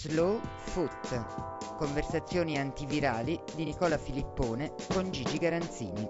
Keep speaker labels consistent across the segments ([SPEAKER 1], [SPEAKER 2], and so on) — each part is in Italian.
[SPEAKER 1] Slow Foot. Conversazioni antivirali di Nicola Filippone con Gigi Garanzini.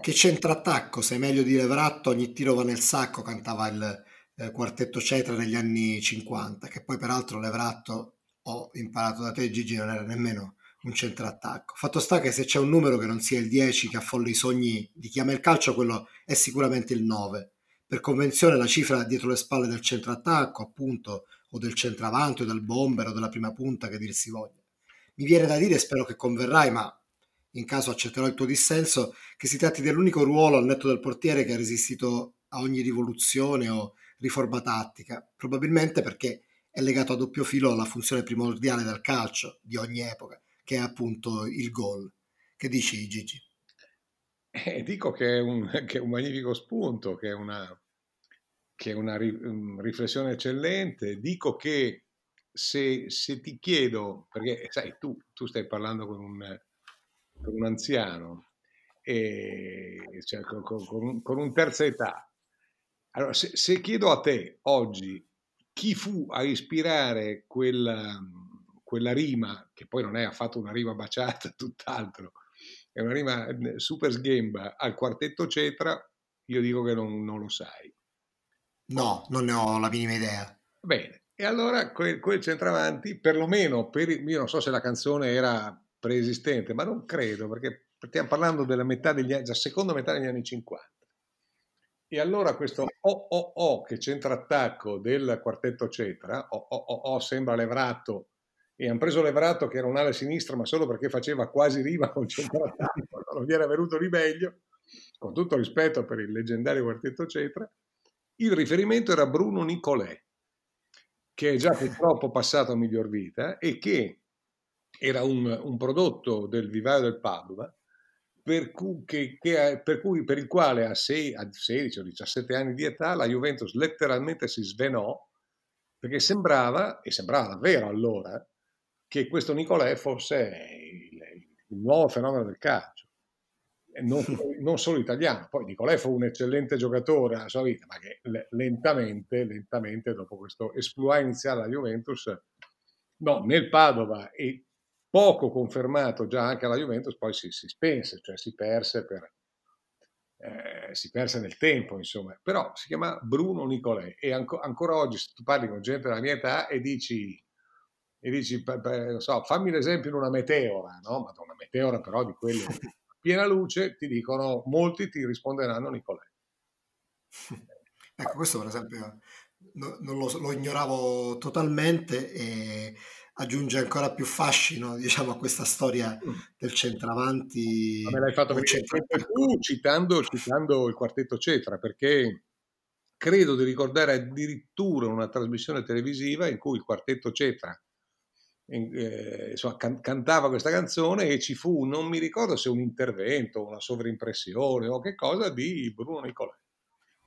[SPEAKER 2] Che centrattacco, sei meglio di Levratto, ogni tiro va nel sacco, cantava il eh, quartetto Cetra negli anni 50, che poi peraltro Levratto, ho imparato da te Gigi, non era nemmeno un centrattacco. Fatto sta che se c'è un numero che non sia il 10 che affolla i sogni di chi ama il calcio, quello è sicuramente il 9 per convenzione la cifra dietro le spalle del centrattacco, appunto, o del centravanti o del bomber o della prima punta che dir si voglia. Mi viene da dire, spero che converrai, ma in caso accetterò il tuo dissenso, che si tratti dell'unico ruolo al netto del portiere che ha resistito a ogni rivoluzione o riforma tattica, probabilmente perché è legato a doppio filo alla funzione primordiale del calcio di ogni epoca, che è appunto il gol. Che dici Gigi?
[SPEAKER 3] Eh, dico che è, un, che è, un, magnifico spunto, che è una, che è una riflessione eccellente. Dico che se, se ti chiedo, perché sai, tu, tu stai parlando con un, con un anziano, cioè, con, con, con, un terza età, allora se, se, chiedo a te oggi chi fu a ispirare quella, quella rima, che poi non è affatto una rima baciata, tutt'altro, è una rima eh, super sghemba al quartetto Cetra, io dico che non, non lo sai.
[SPEAKER 2] No, non ne ho la minima idea.
[SPEAKER 3] Bene, e allora quel, quel centravanti, perlomeno per io non so se la canzone era preesistente, ma non credo, perché stiamo parlando della metà degli anni, seconda metà degli anni 50. E allora questo OOO che c'entra attacco del quartetto Cetra, OOO sembra levrato e hanno preso Levrato che era un ala sinistra ma solo perché faceva quasi riva con centrattacco, non gli era venuto di meglio, con tutto rispetto per il leggendario quartetto Cetra, il riferimento era Bruno Nicolè, che è già purtroppo passato a miglior vita e che era un, un prodotto del vivaio del Padova, per cui, che, che, per, cui, per il quale a, sei, a 16 o 17 anni di età la Juventus letteralmente si svenò perché sembrava, e sembrava davvero allora, che questo Nicolè fosse il, il nuovo fenomeno del calcio. Non, non, solo italiano, poi Nicolè fu un eccellente giocatore nella sua vita, ma che lentamente, lentamente dopo questo esploit iniziale alla Juventus, no, nel Padova e poco confermato già anche alla Juventus, poi si, si spense, cioè si perse, per, eh, si perse nel tempo, insomma. Però si chiama Bruno Nicolè e anco, ancora oggi se tu parli con gente della mia età e dici e dici, non so, fammi l'esempio in una meteora, no? Ma una meteora però di quelle piena luce, ti dicono, molti ti risponderanno Nicolè.
[SPEAKER 2] Ecco, questo per esempio no, non lo, lo, ignoravo totalmente e aggiunge ancora più fascino, diciamo, a questa storia mm. del centravanti.
[SPEAKER 3] Ma me l'hai fatto vedere tu citando, citando il quartetto Cetra, perché credo di ricordare addirittura una trasmissione televisiva in cui il quartetto Cetra eh, insomma, can- cantava questa canzone e ci fu, non mi ricordo se un intervento, una sovrimpressione o che cosa di Bruno Nicolai,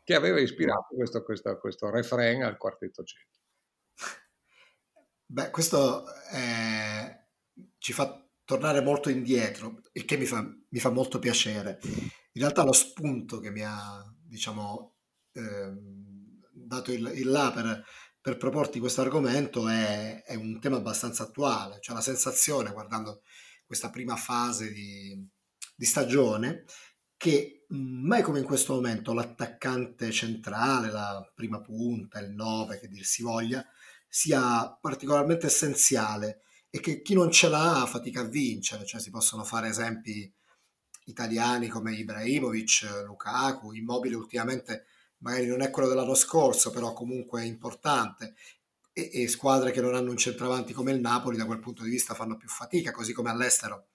[SPEAKER 3] che aveva ispirato questo, questo, questo refrain al quartetto centro.
[SPEAKER 2] Beh, questo eh, ci fa tornare molto indietro, il che mi fa, mi fa, molto piacere. In realtà lo spunto che mi ha, diciamo, eh, dato il, il là per per proporti questo argomento è, è, un tema abbastanza attuale, cioè la sensazione guardando questa prima fase di, di stagione che mai come in questo momento l'attaccante centrale, la prima punta, il 9 che dir si voglia, sia particolarmente essenziale e che chi non ce l'ha fatica a vincere, cioè si possono fare esempi italiani come Ibrahimovic, Lukaku, Immobile ultimamente magari non è quello dell'anno scorso, però comunque è importante. E, e, squadre che non hanno un centravanti come il Napoli da quel punto di vista fanno più fatica, così come all'estero.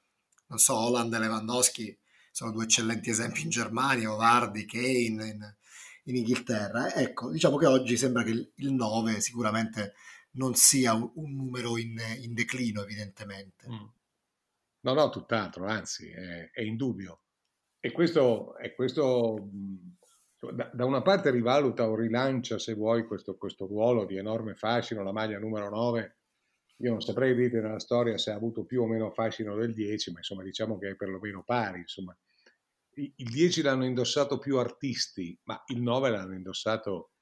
[SPEAKER 2] Non so, Holland e Lewandowski sono due eccellenti esempi in Germania, o Vardy, Kane in, in Inghilterra. Ecco, diciamo che oggi sembra che il, il 9 sicuramente non sia un, un numero in, in, declino, evidentemente. Mm.
[SPEAKER 3] No, no, tutt'altro, anzi, è, è indubbio. E questo, e questo da, da, una parte rivaluta o rilancia, se vuoi, questo, questo, ruolo di enorme fascino, la maglia numero 9. Io non saprei dire nella storia se ha avuto più o meno fascino del 10, ma insomma diciamo che è perlomeno pari. Insomma. Il 10 l'hanno indossato più artisti, ma il 9 l'hanno indossato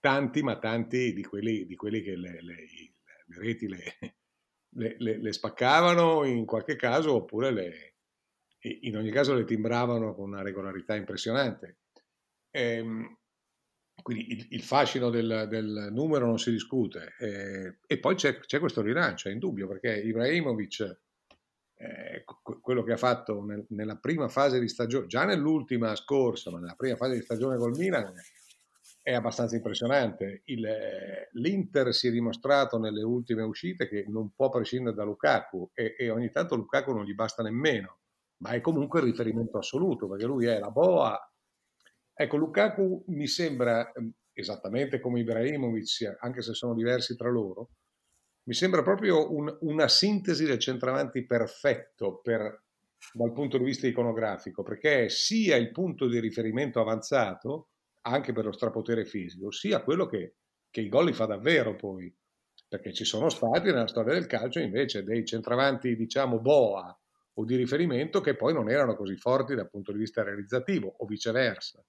[SPEAKER 3] tanti, ma tanti di quelli, di quelli che le, le, le reti le, le, spaccavano in qualche caso oppure le, in ogni caso le timbravano con una regolarità impressionante. Ehm, quindi il, il fascino del, del, numero non si discute. E, e poi c'è, c'è, questo rilancio, è indubbio, perché Ibrahimovic, eh, quello che ha fatto nel, nella prima fase di stagione, già nell'ultima scorsa, ma nella prima fase di stagione col Milan, è abbastanza impressionante. Il, L'Inter si è dimostrato nelle ultime uscite che non può prescindere da Lukaku e, e ogni tanto Lukaku non gli basta nemmeno, ma è comunque il riferimento assoluto, perché lui è la boa Ecco, Lukaku mi sembra, ehm, esattamente come Ibrahimovic, anche se sono diversi tra loro, mi sembra proprio un, una sintesi del centravanti perfetto per, dal punto di vista iconografico, perché è sia il punto di riferimento avanzato, anche per lo strapotere fisico, sia quello che, che i gol li fa davvero poi, perché ci sono stati nella storia del calcio invece dei centravanti, diciamo, boa o di riferimento che poi non erano così forti dal punto di vista realizzativo o viceversa.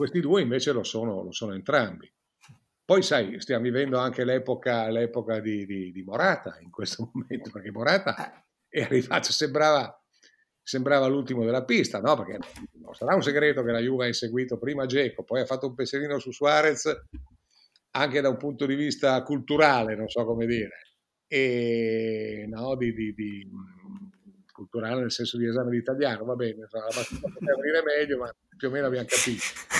[SPEAKER 3] Questi due invece lo sono, lo sono entrambi. Poi sai, stiamo vivendo anche l'epoca, l'epoca di, di, di, Morata in questo momento, perché Morata è arrivato, sembrava, sembrava l'ultimo della pista, no? Perché non sarà un segreto che la Juve ha inseguito prima Geco, poi ha fatto un pensierino su Suarez, anche da un punto di vista culturale, non so come dire, e no, di, di, di culturale nel senso di esame di italiano, va bene, la battuta poteva dire meglio, ma più o meno abbiamo capito.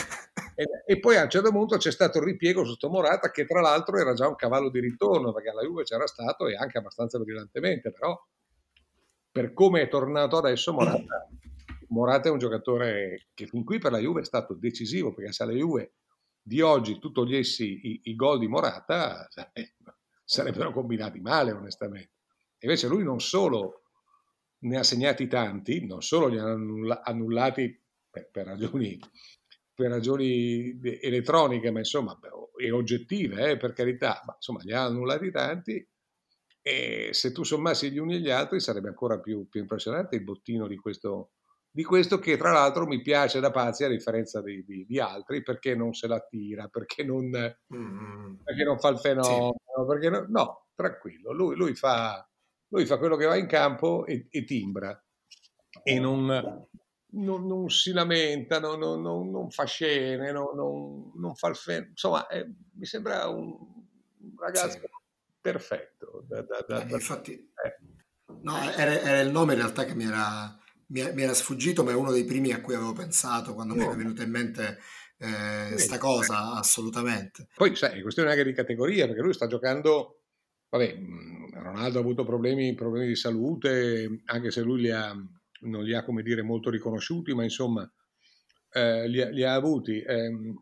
[SPEAKER 3] E, poi a un certo punto c'è stato il ripiego sotto Morata, che tra l'altro era già un cavallo di ritorno, perché alla Juve c'era stato e anche abbastanza brillantemente, però per come è tornato adesso Morata, Morata è un giocatore che fin qui per la Juve è stato decisivo, perché se la Juve di oggi tu togliessi i, i gol di Morata, sarebbero combinati male onestamente. Invece lui non solo ne ha segnati tanti, non solo li ha annullati per, per, ragioni, per ragioni, elettroniche, ma insomma, e oggettive, eh, per carità, ma insomma, li ha annullati tanti e se tu sommassi gli uni e gli altri sarebbe ancora più, più impressionante il bottino di questo, di questo che tra l'altro mi piace da pazzi a differenza di, di, di altri perché non se la tira, perché non, mm. perché non fa il fenomeno, sì. perché no, no, tranquillo, lui, lui, fa, lui, fa, quello che va in campo e, e timbra e non, non, non, si lamenta, non, non fa scene, non, fa il fenomeno, insomma eh, mi sembra un ragazzo sì. perfetto. Da, da,
[SPEAKER 2] da, eh, infatti, eh. no, era, era, il nome in realtà che mi era, mi, mi era, sfuggito, ma è uno dei primi a cui avevo pensato quando no. mi era venuta in mente questa eh, cosa, assolutamente.
[SPEAKER 3] Poi sai, è questione anche di categoria, perché lui sta giocando Vabbè, Ronaldo ha avuto problemi, problemi, di salute, anche se lui li ha, non li ha, come dire, molto riconosciuti, ma insomma eh, li, li, ha avuti. Eh,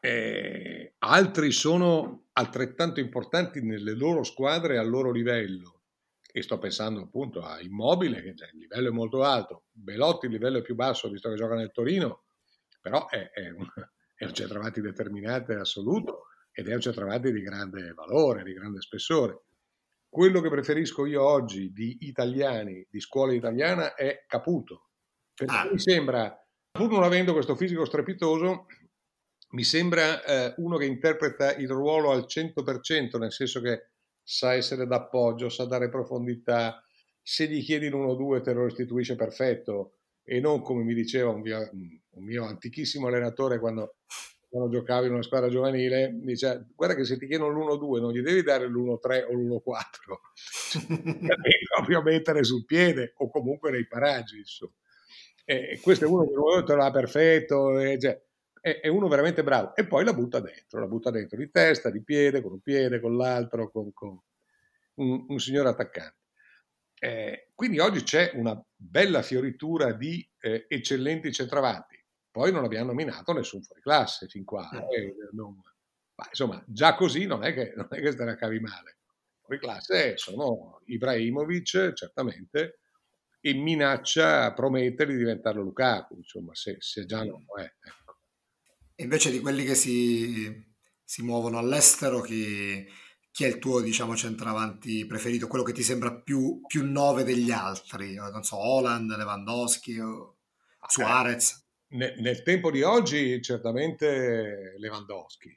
[SPEAKER 3] eh, altri sono altrettanto importanti nelle loro squadre al loro livello. E sto pensando appunto a Immobile, che cioè, il livello è molto alto, Belotti il livello è più basso, visto che gioca nel Torino, però è, è un, è un centravanti determinante assoluto ed è un centravanti di grande valore, di grande spessore. Quello che preferisco io oggi di italiani, di scuola italiana, è Caputo. Perché ah. mi sembra, pur non avendo questo fisico strepitoso, mi sembra eh, uno che interpreta il ruolo al 100%, nel senso che sa essere d'appoggio, sa dare profondità, se gli chiedi l'1-2 te lo restituisce perfetto e non come mi diceva un mio, un mio antichissimo allenatore quando quando giocavi in una squadra giovanile, dice guarda che se ti chiedono l'1-2 non gli devi dare l'1-3 o l'1-4, devi proprio mettere sul piede o comunque nei paraggi. Insomma. E questo è uno che te l'ha perfetto, e, cioè, è, è, uno veramente bravo. E poi la butta dentro, la butta dentro di testa, di piede, con un piede, con l'altro, con, con un, un signore attaccante. Eh, quindi oggi c'è una bella fioritura di eh, eccellenti centravanti poi non abbiamo nominato nessun fuoriclasse fin qua. Eh, non, ma insomma, già così non è che, non è che te la cavi male. Fuoriclasse sono Ibrahimovic, certamente, e minaccia, promette di diventare Lukaku, insomma, se, se già non lo è. Ecco.
[SPEAKER 2] E invece di quelli che si, si muovono all'estero, chi, chi, è il tuo, diciamo, centravanti preferito? Quello che ti sembra più, più nove degli altri? Non so, Holland, Lewandowski o Suarez?
[SPEAKER 3] Nel, nel tempo di oggi certamente Lewandowski.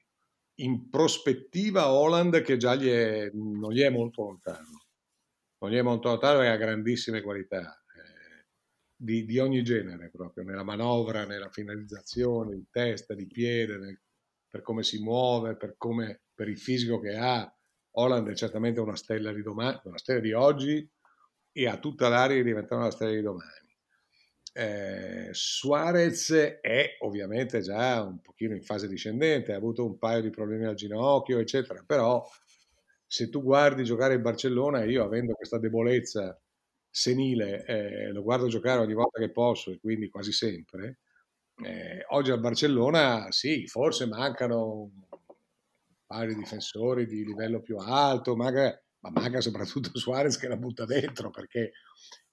[SPEAKER 3] In prospettiva Holland che già gli è, non gli è molto lontano. Non gli è molto lontano e ha grandissime qualità eh, di, di, ogni genere proprio, nella manovra, nella finalizzazione, di testa, di piede, nel, per come si muove, per, come, per il fisico che ha. Holland è certamente una stella di domani, una stella di oggi e ha tutta l'aria di diventare una stella di domani. Eh, Suarez è ovviamente già un pochino in fase discendente, ha avuto un paio di problemi al ginocchio, eccetera, però se tu guardi giocare il Barcellona, io avendo questa debolezza senile, eh, lo guardo giocare ogni volta che posso e quindi quasi sempre, eh, oggi al Barcellona sì, forse mancano un paio di difensori di livello più alto, manca, ma manca soprattutto Suarez che la butta dentro perché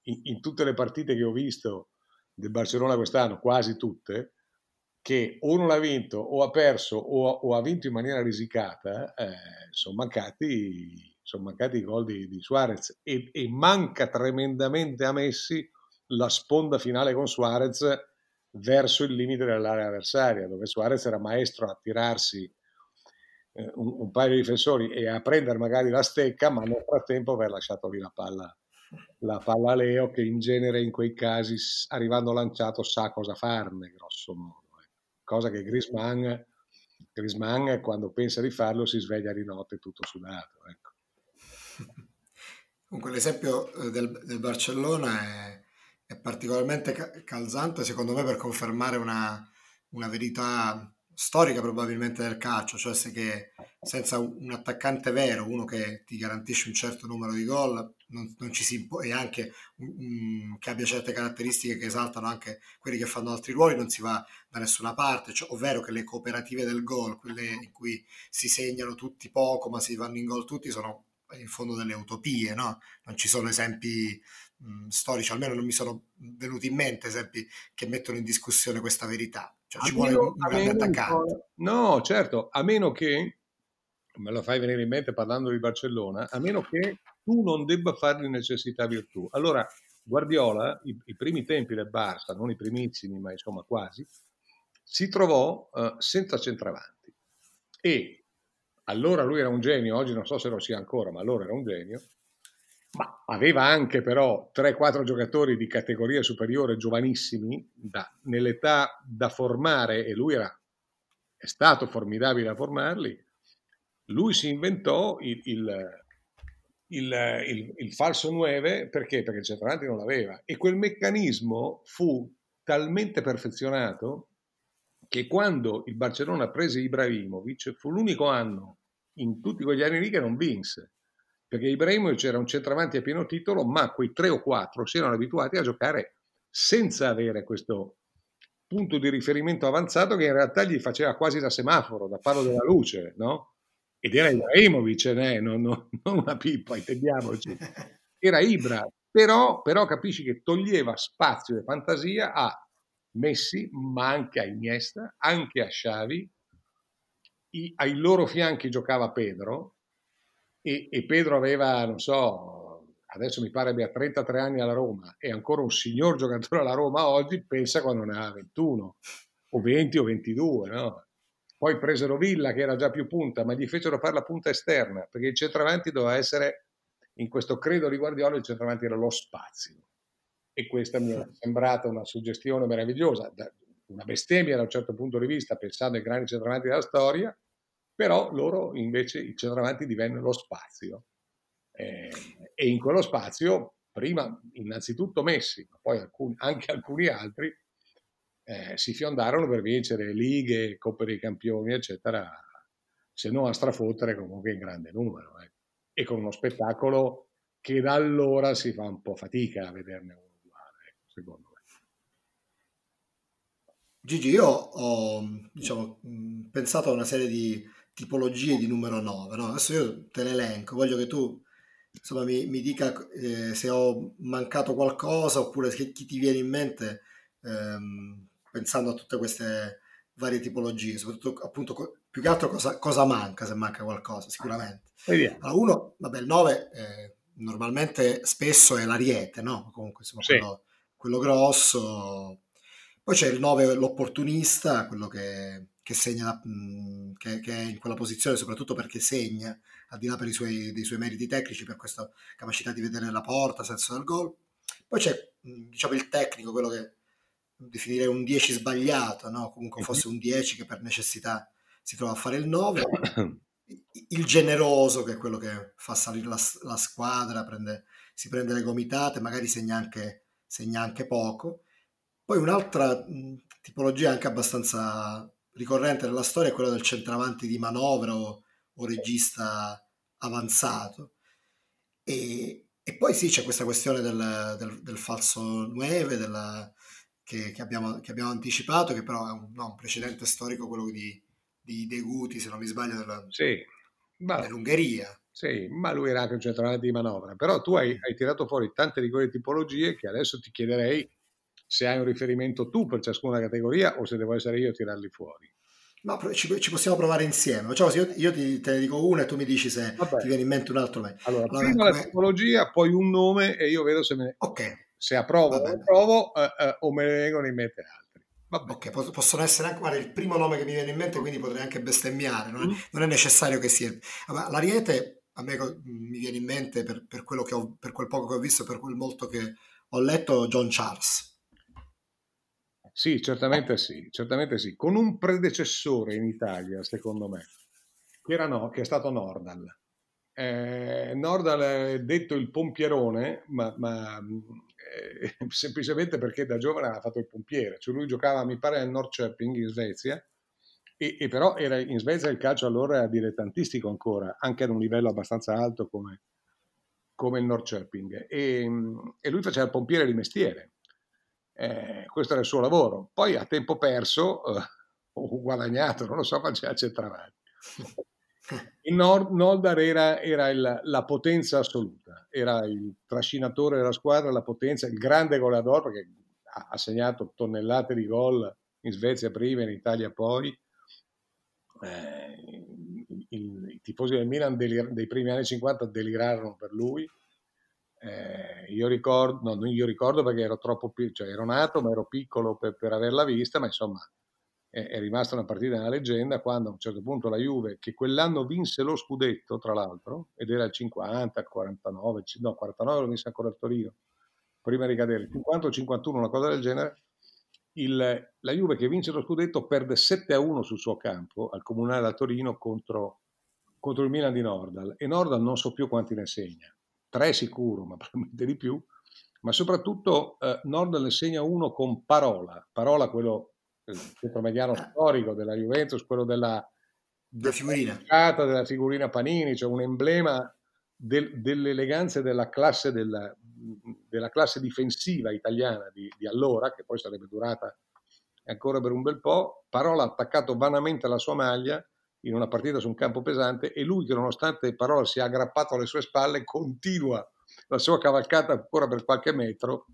[SPEAKER 3] in, in tutte le partite che ho visto del Barcellona quest'anno, quasi tutte, che o non ha vinto o ha perso o, o ha vinto in maniera risicata, eh, sono, mancati, sono mancati i gol di, di Suarez. E, e, manca tremendamente a Messi la sponda finale con Suarez verso il limite dell'area avversaria, dove Suarez era maestro a tirarsi eh, un, un, paio di difensori e a prendere magari la stecca, ma nel frattempo aver lasciato lì la palla la palla Leo che in genere in quei casi arrivando lanciato sa cosa farne grosso modo eh. cosa che Grisman Grisman quando pensa di farlo si sveglia di notte tutto sudato ecco.
[SPEAKER 2] comunque l'esempio eh, del, del Barcellona è, è, particolarmente calzante secondo me per confermare una, una verità storica probabilmente del calcio, cioè se che senza un attaccante vero, uno che ti garantisce un certo numero di gol, non, non ci si impo- e anche um, che abbia certe caratteristiche che esaltano anche quelli che fanno altri ruoli, non si va da nessuna parte, cioè, ovvero che le cooperative del gol, quelle in cui si segnano tutti poco ma si vanno in gol tutti, sono in fondo delle utopie, no? Non ci sono esempi mh, storici, almeno non mi sono venuti in mente esempi che mettono in discussione questa verità. Cioè, ci vuole un grande attaccante.
[SPEAKER 3] No, certo, a meno che, me lo fai venire in mente parlando di Barcellona, a meno che tu non debba fare di necessità virtù. Allora, Guardiola, i, i, primi tempi del Barça, non i primissimi, ma insomma quasi, si trovò uh, senza centravanti. E allora lui era un genio, oggi non so se lo sia ancora, ma allora era un genio, ma aveva anche però 3-4 giocatori di categoria superiore giovanissimi da, nell'età da formare e lui era, è stato formidabile a formarli. Lui si inventò il, il, il, il, falso 9 perché? Perché il centravanti non l'aveva e quel meccanismo fu talmente perfezionato che quando il Barcellona prese Ibrahimovic fu l'unico anno in tutti quegli anni lì che non vinse perché Ibrahimovic era un centravanti a pieno titolo, ma quei tre o quattro si erano abituati a giocare senza avere questo punto di riferimento avanzato che in realtà gli faceva quasi da semaforo, da palo della luce, no? Ed era Ibrahimovic, eh, non, non, non una pippa, intendiamoci. Era Ibra, però, però capisci che toglieva spazio e fantasia a Messi, ma anche a Iniesta, anche a Xavi, I, ai loro fianchi giocava Pedro, e, e Pedro aveva, non so, adesso mi pare abbia 33 anni alla Roma, è ancora un signor giocatore alla Roma oggi, pensa quando ne ha 21 o 20 o 22, no? Poi presero Villa che era già più punta, ma gli fecero fare la punta esterna, perché il centravanti doveva essere, in questo credo di Guardiola, il centravanti era lo spazio. E questa mi è sembrata una suggestione meravigliosa, una bestemmia da un certo punto di vista, pensando ai grandi centravanti della storia, però loro invece i centravanti divennero lo spazio eh, e in quello spazio prima innanzitutto Messi, ma poi alcuni, anche alcuni altri eh, si fiondarono per vincere lighe, coppe dei campioni, eccetera, se non a strafottere comunque in grande numero eh. e con uno spettacolo che da allora si fa un po' fatica a vederne uno uguale, ecco, secondo me.
[SPEAKER 2] Gigi, io ho diciamo, pensato a una serie di tipologie di numero 9. No? Adesso io te le elenco, voglio che tu insomma, mi, mi dica eh, se ho mancato qualcosa oppure che, chi ti viene in mente ehm, pensando a tutte queste varie tipologie, soprattutto appunto più che altro cosa, cosa manca, se manca qualcosa, sicuramente. Allora, uno, vabbè, il 9 eh, normalmente spesso è l'ariete, no? Comunque insomma, sì. quello, quello grosso, Poi c'è il 9, l'opportunista, quello che, che segna, che, che, è in quella posizione soprattutto perché segna, al di là per i suoi, dei suoi meriti tecnici, per questa capacità di vedere la porta, senso del gol. Poi c'è diciamo, il tecnico, quello che definire un 10 sbagliato, no? comunque fosse un 10 che per necessità si trova a fare il 9. Il generoso, che è quello che fa salire la, la squadra, prende, si prende le gomitate, magari segna anche, segna anche poco. Poi un'altra tipologia anche abbastanza ricorrente nella storia è quella del centravanti di manovra o, o regista avanzato. E, e, poi sì, c'è questa questione del, del, del falso 9, della, che, che, abbiamo, che, abbiamo, anticipato, che però è un, no, un precedente storico, quello di, di De Guti, se non mi sbaglio, della,
[SPEAKER 3] sì,
[SPEAKER 2] ma, dell'Ungheria.
[SPEAKER 3] Sì, ma lui era anche un centravanti di manovra. Però tu hai, hai tirato fuori tante di quelle tipologie che adesso ti chiederei se hai un riferimento tu per ciascuna categoria o se devo essere io a tirarli fuori.
[SPEAKER 2] No, ci, ci possiamo provare insieme. Così, io, io ti, te ne dico una e tu mi dici se Vabbè. ti viene in mente un altro.
[SPEAKER 3] Allora, allora prima come... la tipologia, poi un nome e io vedo se, me...
[SPEAKER 2] okay.
[SPEAKER 3] se approvo o approvo eh, eh, o me ne vengono in mente altri.
[SPEAKER 2] Vabbè. Ok, possono essere anche guarda, il primo nome che mi viene in mente, quindi potrei anche bestemmiare. Non, mm. non è necessario che sia. Vabbè, l'Ariete a me mi viene in mente per, per, quello che ho, per quel poco che ho visto, per quel molto che ho letto, John Charles
[SPEAKER 3] sì, certamente sì, certamente sì. Con un predecessore in Italia, secondo me, che, era no, che è stato Nordal. Eh, Nordal è detto il pompierone, ma, ma eh, semplicemente perché da giovane ha fatto il pompiere. Cioè lui giocava, mi pare, al Norrköping in Svezia, e, e, però era in Svezia il calcio allora era dilettantistico ancora, anche ad un livello abbastanza alto come, come il Norrköping. E, e lui faceva il pompiere di mestiere eh, questo era il suo lavoro. Poi a tempo perso, eh, o guadagnato, non lo so, faceva centravanti. Il Nord, Noldar era, era il, la potenza assoluta, era il trascinatore della squadra, la potenza, il grande goleador perché ha, ha segnato tonnellate di gol in Svezia prima, in Italia poi. Eh, i, i, tifosi del Milan delir- dei primi anni 50 delirarono per lui eh, io ricordo, no, io ricordo perché ero troppo piccolo, cioè ero nato ma ero piccolo per, per averla vista, ma insomma è, è, rimasta una partita nella leggenda quando a un certo punto la Juve, che quell'anno vinse lo scudetto tra l'altro, ed era il 50, il 49, no 49 lo vinse ancora il Torino, prima di cadere, il 50 o 51, una cosa del genere, il, la Juve che vince lo scudetto perde 7 a 1 sul suo campo al Comunale da Torino contro, contro il Milan di Nordal e Nordal non so più quanti ne segna tre sicuro, ma probabilmente di più, ma soprattutto eh, Nord ne segna uno con Parola, Parola quello il centromediano ah. storico della Juventus, quello della,
[SPEAKER 2] della figurina.
[SPEAKER 3] della figurina Panini, cioè un emblema del, dell'eleganza e della classe, della, della classe difensiva italiana di, di, allora, che poi sarebbe durata ancora per un bel po', Parola attaccato vanamente alla sua maglia, in una partita su un campo pesante e lui che nonostante Parola sia aggrappato alle sue spalle continua la sua cavalcata ancora per qualche metro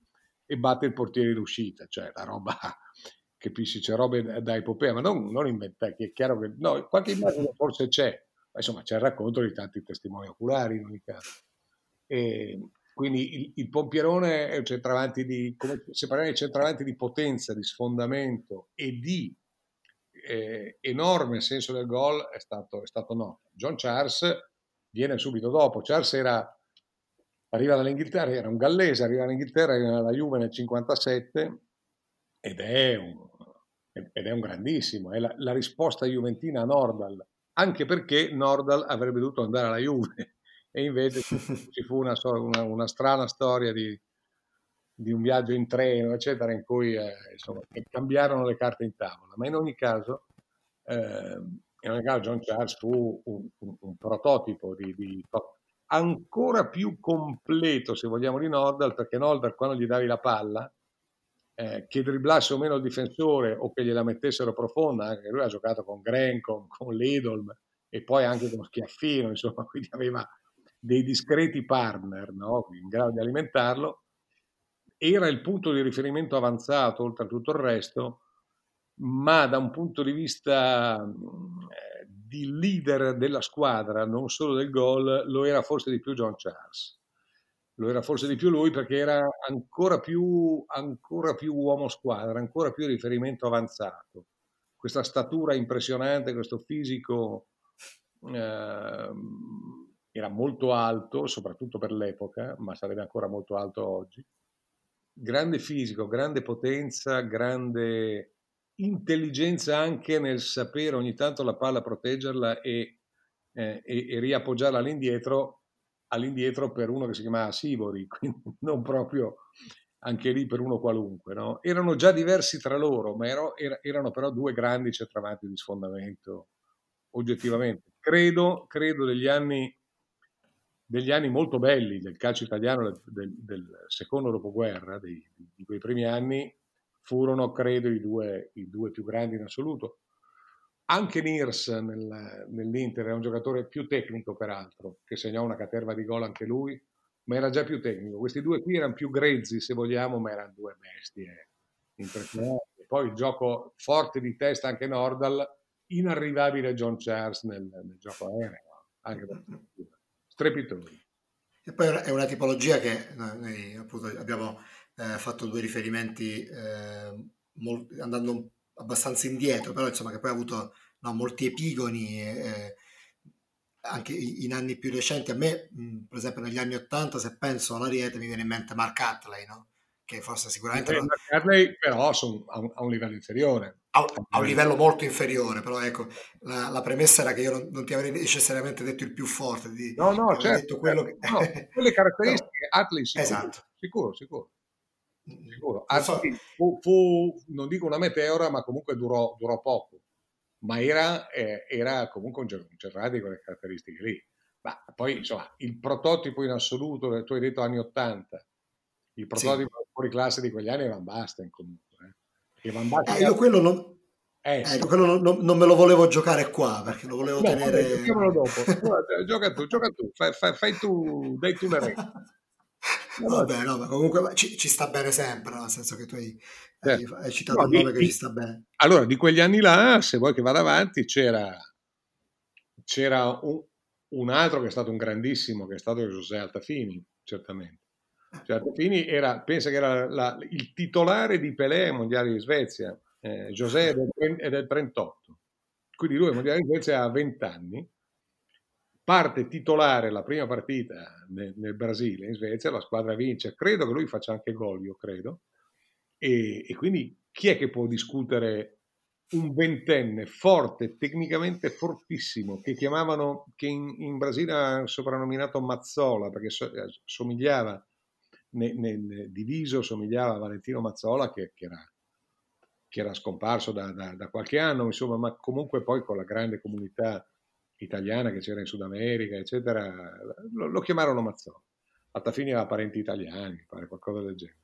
[SPEAKER 3] e batte il portiere in uscita, cioè la roba capisci, c'è robe da epopea, ma non, non inventare, che è chiaro che no, qualche immagine forse c'è, ma insomma c'è il racconto di tanti testimoni oculari in ogni caso. E quindi il, il pompierone è un centravanti di, come se parliamo di centravanti di potenza, di sfondamento e di eh, enorme senso del gol è stato, è stato no. John Charles viene subito dopo. Charles era, arriva dall'Inghilterra, era un gallese, arriva dall'Inghilterra, arriva alla Juve nel 57 ed è un, ed è un grandissimo, è la, la, risposta juventina a Nordal, anche perché Nordal avrebbe dovuto andare alla Juve e invece ci fu una, una, una strana storia di, di un viaggio in treno, eccetera, in cui eh, insomma, cambiarono le carte in tavola. Ma in ogni caso, eh, in ogni caso John Charles fu un, un, un prototipo di, di, ancora più completo, se vogliamo, di Nordal, perché Nordal quando gli davi la palla, eh, che dribblasse o meno il difensore o che gliela mettessero profonda, anche lui ha giocato con Grenko, con Lidolm e poi anche con Schiaffino, insomma, quindi aveva dei discreti partner no? in grado di alimentarlo era il punto di riferimento avanzato oltre a tutto il resto, ma da un punto di vista eh, di leader della squadra, non solo del gol, lo era forse di più John Charles. lo era forse di più lui perché era ancora più, ancora più uomo squadra, ancora più riferimento avanzato. Questa statura impressionante, questo fisico eh, era molto alto, soprattutto per l'epoca, ma sarebbe ancora molto alto oggi. Grande fisico, grande potenza, grande intelligenza anche nel sapere ogni tanto la palla proteggerla e, eh, e, e riappoggiarla all'indietro, all'indietro per uno che si chiamava Sivori, quindi non proprio anche lì per uno qualunque. No? Erano già diversi tra loro, ma ero, era, erano però due grandi centravanti di sfondamento, oggettivamente. Credo, credo degli anni degli anni molto belli del calcio italiano del, del secondo dopoguerra, dei, di quei primi anni, furono credo i due, i due più grandi in assoluto. Anche Nirs nel, nell'Inter era un giocatore più tecnico peraltro, che segnò una caterva di gol anche lui, ma era già più tecnico. Questi due qui erano più grezzi se vogliamo, ma erano due bestie impressionanti. Poi il gioco forte di testa anche Nordal, inarrivabile John Charles nel, nel gioco aereo, anche per strepitosi.
[SPEAKER 2] E poi è una tipologia che noi appunto abbiamo eh, fatto due riferimenti eh, molt, andando abbastanza indietro, però insomma che poi ha avuto no, molti epigoni eh, anche in anni più recenti. A me, mh, per esempio, negli anni Ottanta, se penso all'Ariete, mi viene in mente Mark Hatley, no? Che forse sicuramente...
[SPEAKER 3] Eh, Mark Hatley però son, a, un, a un livello inferiore
[SPEAKER 2] a, un livello molto inferiore, però ecco, la, la premessa era che io non, non, ti avrei necessariamente detto il più forte. Di,
[SPEAKER 3] no, no, certo, quello certo. che... no, quelle caratteristiche, no. Atli sicuro, esatto. sicuro, sicuro. Mm, sicuro. So. Fu, fu, non dico una meteora, ma comunque durò, durò poco. Ma era, eh, era comunque un Gerrard di quelle caratteristiche lì. Ma poi, insomma, il prototipo in assoluto, tu hai detto anni 80, il prototipo sì. fuori classe di quegli anni era Van Basten comunque.
[SPEAKER 2] Eh, io quello non, eh, ecco, quello non, non, me lo volevo giocare qua perché lo volevo no, tenere.
[SPEAKER 3] Vabbè, dopo. gioca tu, gioca tu, fai, fai, fai tu, dai tu le regole.
[SPEAKER 2] Vabbè, no, ma comunque ci, ci, sta bene sempre, nel senso che tu hai, hai, certo. hai citato no, un nome di, che ci sta bene.
[SPEAKER 3] Allora, di quegli anni là, se vuoi che vada avanti, c'era, c'era un, un, altro che è stato un grandissimo, che è stato José Altafini, certamente. Cioè, Altafini era, pensa che era la, il titolare di Pelé ai mondiali di Svezia, eh, José è del, è del 38, quindi lui ai mondiali di Svezia ha 20 anni, parte titolare la prima partita nel, nel, Brasile, in Svezia, la squadra vince, credo che lui faccia anche gol, io credo, e, e quindi chi è che può discutere un ventenne forte, tecnicamente fortissimo, che chiamavano, che in, in Brasile ha soprannominato Mazzola, perché so, eh, somigliava nel, nel, diviso somigliava a Valentino Mazzola che, che, era, che era, scomparso da, da, da, qualche anno, insomma, ma comunque poi con la grande comunità italiana che c'era in Sud America, eccetera, lo, lo chiamarono Mazzola. Altafini aveva parenti italiani, pare qualcosa del genere.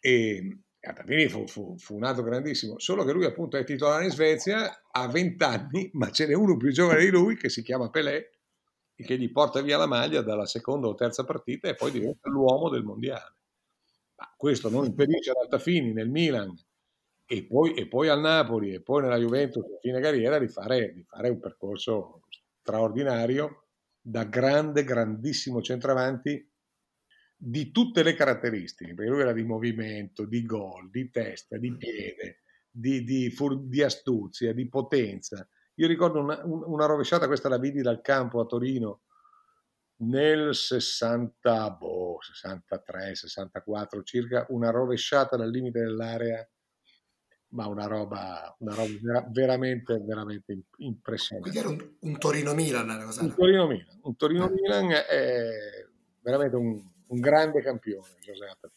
[SPEAKER 3] E Altafini fu, fu, fu, un altro grandissimo, solo che lui appunto è titolare in Svezia, ha 20 anni, ma ce n'è uno più giovane di lui che si chiama Pelé, che gli porta via la maglia dalla seconda o terza partita e poi diventa l'uomo del mondiale. Ma questo non impedisce ad Altafini nel Milan e poi, e poi, al Napoli e poi nella Juventus a fine carriera di fare, di fare un percorso straordinario da grande, grandissimo centravanti di tutte le caratteristiche, perché lui era di movimento, di gol, di testa, di piede, di, di, di astuzia, di potenza, io ricordo una, una rovesciata, questa la vidi dal campo a Torino nel 60, boh, 63, 64 circa, una rovesciata dal limite dell'area, ma una roba, una roba veramente, veramente impressionante.
[SPEAKER 2] Quindi era un, un Torino-Milan.
[SPEAKER 3] Un Torino-Milan, un Torino-Milan è veramente un, un grande campione, Giuseppe.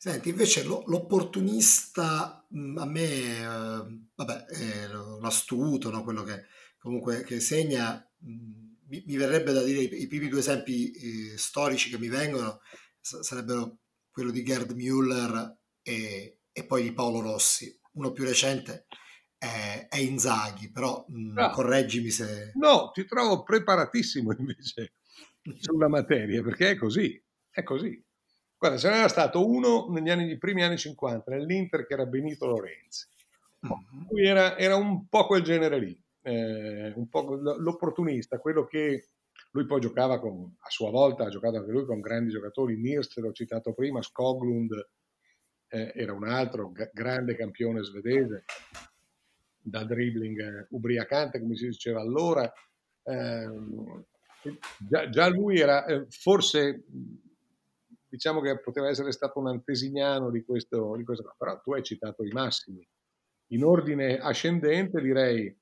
[SPEAKER 2] Senti, invece l'opportunista a me, eh, vabbè, eh, l'astuto, no? quello che comunque che segna, mi, mi, verrebbe da dire i, i primi due esempi eh, storici che mi vengono sarebbero quello di Gerd Müller e, e, poi di Paolo Rossi. Uno più recente è, è Inzaghi, però no. correggimi se...
[SPEAKER 3] No, ti trovo preparatissimo invece sulla materia, perché è così, è così. Guarda, ce n'era stato uno negli anni, primi anni 50, nell'Inter, che era Benito Lorenzi. Mm-hmm. Lui era, era, un po' quel genere lì, eh, un po' l'opportunista, quello che Lui poi giocava con, a sua volta, ha giocato anche lui con grandi giocatori, Nirst, l'ho citato prima, Skoglund eh, era un altro g- grande campione svedese, da dribbling eh, ubriacante, come si diceva allora. Eh, già, già, lui era eh, forse diciamo che poteva essere stato un antesignano di questo, di questo, però tu hai citato i massimi. In ordine ascendente direi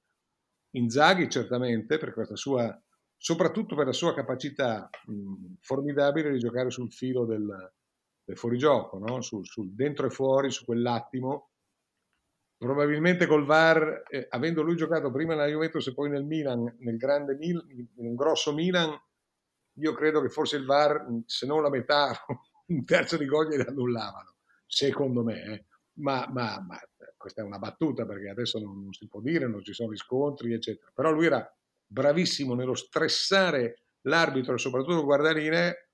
[SPEAKER 3] Inzaghi certamente per questa sua, soprattutto per la sua capacità mh, formidabile di giocare sul filo del, del fuorigioco, no? sul, sul dentro e fuori, su quell'attimo. Probabilmente col VAR, eh, avendo lui giocato prima nella Juventus e poi nel Milan, nel grande Mil, in un grosso Milan, io credo che forse il VAR, se non la metà, un terzo di gol glieli annullavano, secondo me. Eh. Ma, ma, ma, questa è una battuta perché adesso non, non, si può dire, non ci sono riscontri, eccetera. Però lui era bravissimo nello stressare l'arbitro e soprattutto il guardaline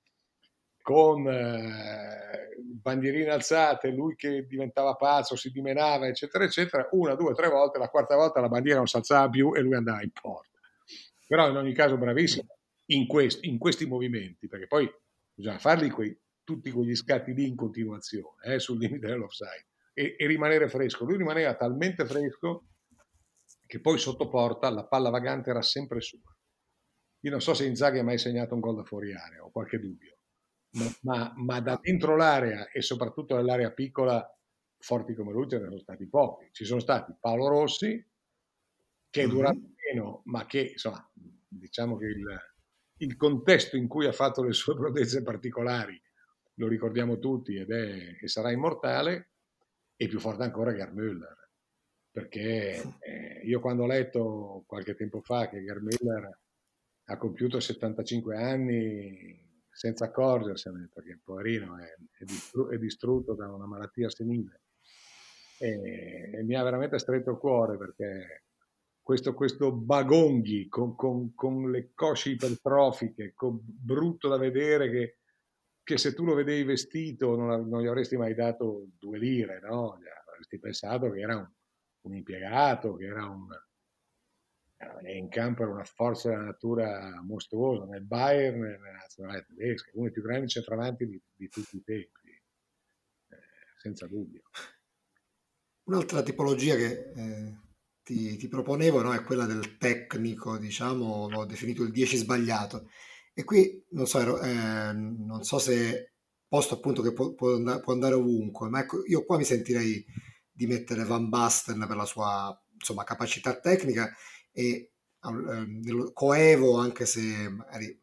[SPEAKER 3] con eh, bandierine alzate, lui che diventava pazzo, si dimenava, eccetera, eccetera. Una, due, tre volte, la quarta volta la bandiera non si alzava più e lui andava in porta. Però in ogni caso bravissimo in, quest, in questi movimenti, perché poi bisogna farli quei, tutti quegli scatti lì in continuazione, eh, sul limite dell'offside, e, e rimanere fresco. Lui rimaneva talmente fresco che poi sotto porta la palla vagante era sempre sua. Io non so se Inzaghi ha mai segnato un gol da fuori area, ho qualche dubbio, ma, ma, ma da dentro l'area e soprattutto nell'area piccola, forti come lui ce ne sono stati pochi. Ci sono stati Paolo Rossi, che è durato mm-hmm. meno, ma che insomma, diciamo che il, il contesto in cui ha fatto le sue prodezze particolari lo ricordiamo tutti ed è, e sarà immortale, e più forte ancora Gerd Müller. Perché eh, io quando ho letto qualche tempo fa che Gerd Müller ha compiuto 75 anni senza accorgersene, perché poverino è, è, distru- è distrutto da una malattia senile, e, e mi ha veramente stretto il cuore perché questo, questo Bagonghi con, con, con, le cosce ipertrofiche, con, brutto da vedere che, che, se tu lo vedevi vestito non, non, gli avresti mai dato due lire, no? Avresti pensato che era un, un impiegato, che era un, in campo era una forza della natura mostruosa, nel Bayern, nella nazionale tedesca, uno dei più grandi centravanti di, di tutti i tempi, eh, senza dubbio.
[SPEAKER 2] Un'altra tipologia che eh, ti, ti proponevo no, è quella del tecnico, diciamo, l'ho definito il 10 sbagliato. E qui non so, ero, eh, non so se posto appunto che può, può, andare, ovunque, ma ecco, io qua mi sentirei di mettere Van Basten per la sua insomma, capacità tecnica e eh, coevo anche se magari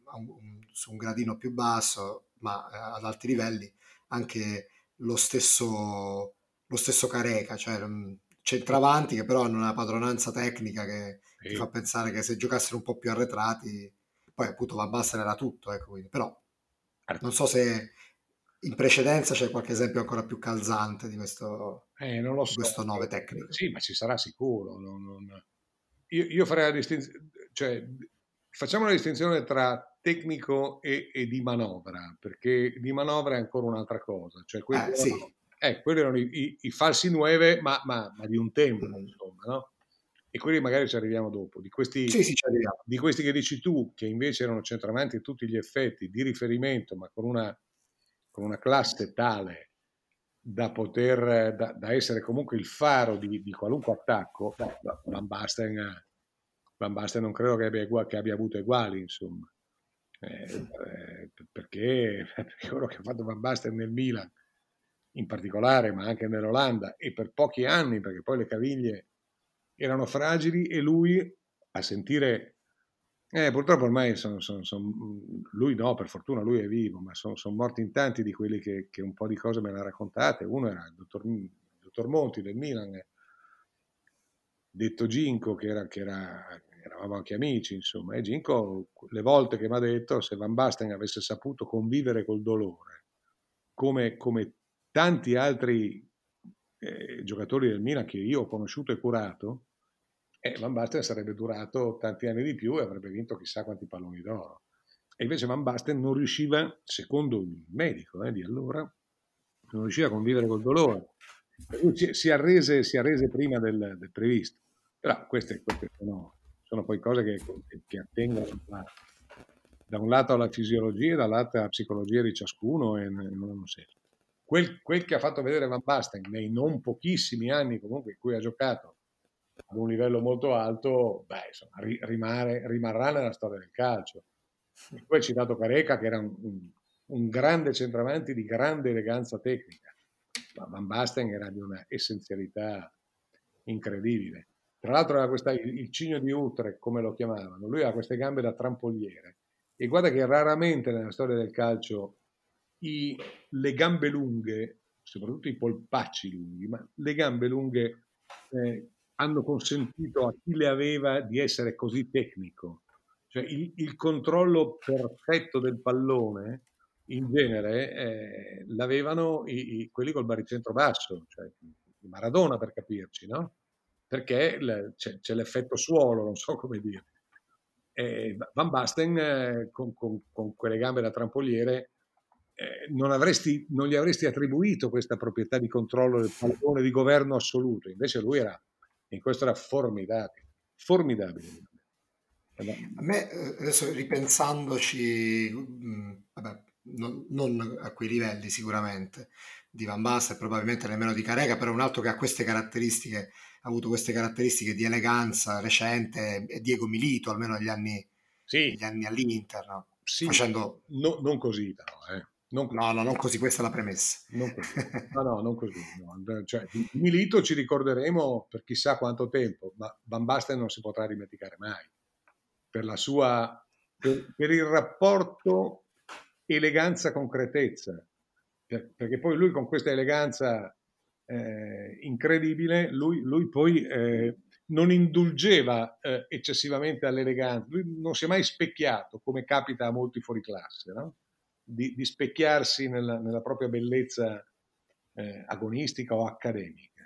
[SPEAKER 2] su un gradino più basso, ma eh, ad alti livelli, anche lo stesso, lo stesso Careca, cioè mm, centravanti che però hanno una padronanza tecnica che sì. ti fa pensare che se giocassero un po' più arretrati, poi appunto Van Basten era tutto, ecco, quindi, però non so se in precedenza c'è qualche esempio ancora più calzante di questo,
[SPEAKER 3] eh, non lo so.
[SPEAKER 2] questo 9 tecnico.
[SPEAKER 3] Sì, ma ci sarà sicuro. Non, non... Io, io, farei la distinzione, cioè facciamo la distinzione tra tecnico e, e, di manovra, perché di manovra è ancora un'altra cosa. Cioè,
[SPEAKER 2] eh, sì.
[SPEAKER 3] Eh, quelli erano i, i, i falsi nuove, ma, ma, ma, di un tempo, mm. insomma, no? E quelli magari ci arriviamo dopo. Di questi,
[SPEAKER 2] sì, sì,
[SPEAKER 3] di questi che dici tu, che invece erano centravanti a tutti gli effetti di riferimento, ma con una, con una classe tale da poter, da, da, essere comunque il faro di, di qualunque attacco, Van Basten, Van Basten non credo che abbia, che abbia avuto uguali, insomma. Eh, eh, perché, perché quello che ha fatto Van Basten nel Milan in particolare, ma anche nell'Olanda, e per pochi anni, perché poi le caviglie erano fragili e lui a sentire... Eh, purtroppo ormai sono, sono, sono, lui no, per fortuna lui è vivo, ma sono, sono morti in tanti di quelli che, che, un po' di cose me ha raccontate. Uno era il dottor, il dottor Monti del Milan, detto Ginko, che, era, che era, eravamo anche amici, insomma, e Ginko le volte che mi ha detto se Van Basten avesse saputo convivere col dolore, come, come tanti altri eh, giocatori del Milan che io ho conosciuto e curato, eh, Van Basten sarebbe durato tanti anni di più e avrebbe vinto chissà quanti palloni d'oro. E invece Van Basten non riusciva, secondo il medico eh, di allora, non riusciva a convivere col dolore. Si arrese, si arrese prima del, del, previsto. Però queste, queste sono, sono, poi cose che, che attengono a, da un lato alla fisiologia e dall'altro alla psicologia di ciascuno e non hanno senso. Quel, quel, che ha fatto vedere Van Basten nei non pochissimi anni comunque in cui ha giocato ad un livello molto alto, beh, insomma, rimane, rimarrà nella storia del calcio. E poi hai citato Careca che era un, un, un grande centravanti di grande eleganza tecnica, ma Van Basten era di una essenzialità incredibile. Tra l'altro era questa, il, il cigno di Utrecht, come lo chiamavano, lui aveva queste gambe da trampoliere. E guarda che raramente nella storia del calcio i, le gambe lunghe, soprattutto i polpacci lunghi, ma le gambe lunghe eh, hanno consentito a chi le aveva di essere così tecnico. Cioè il, il controllo perfetto del pallone in genere eh, l'avevano i, i, quelli col baricentro basso, cioè Maradona per capirci, no? Perché le, c'è, c'è, l'effetto suolo, non so come dire. E Van Basten eh, con, con, con, quelle gambe da trampoliere eh, non, avresti, non, gli avresti attribuito questa proprietà di controllo del pallone, di governo assoluto, invece lui era, in questo era formidabile, formidabile.
[SPEAKER 2] A me eh, adesso ripensandoci, mh, vabbè, non, non, a quei livelli sicuramente di Van Basten, probabilmente nemmeno di Carega, però un altro che ha queste caratteristiche, ha avuto queste caratteristiche di eleganza recente è Diego Milito, almeno negli anni,
[SPEAKER 3] sì.
[SPEAKER 2] negli anni all'Inter, no?
[SPEAKER 3] sì, facendo... No, non così però, eh.
[SPEAKER 2] Non no, no, non così, questa è la premessa.
[SPEAKER 3] Non. No, no, non così. No. Cioè, Milito ci ricorderemo per chissà quanto tempo, ma Van Basten non si potrà dimenticare mai. Per la sua... per, per il rapporto eleganza-concretezza. Perché poi lui con questa eleganza eh, incredibile, lui, lui poi eh, non indulgeva eh, eccessivamente all'eleganza, lui non si è mai specchiato, come capita a molti fuori classe, no? Di, di, specchiarsi nella, nella propria bellezza eh, agonistica o accademica.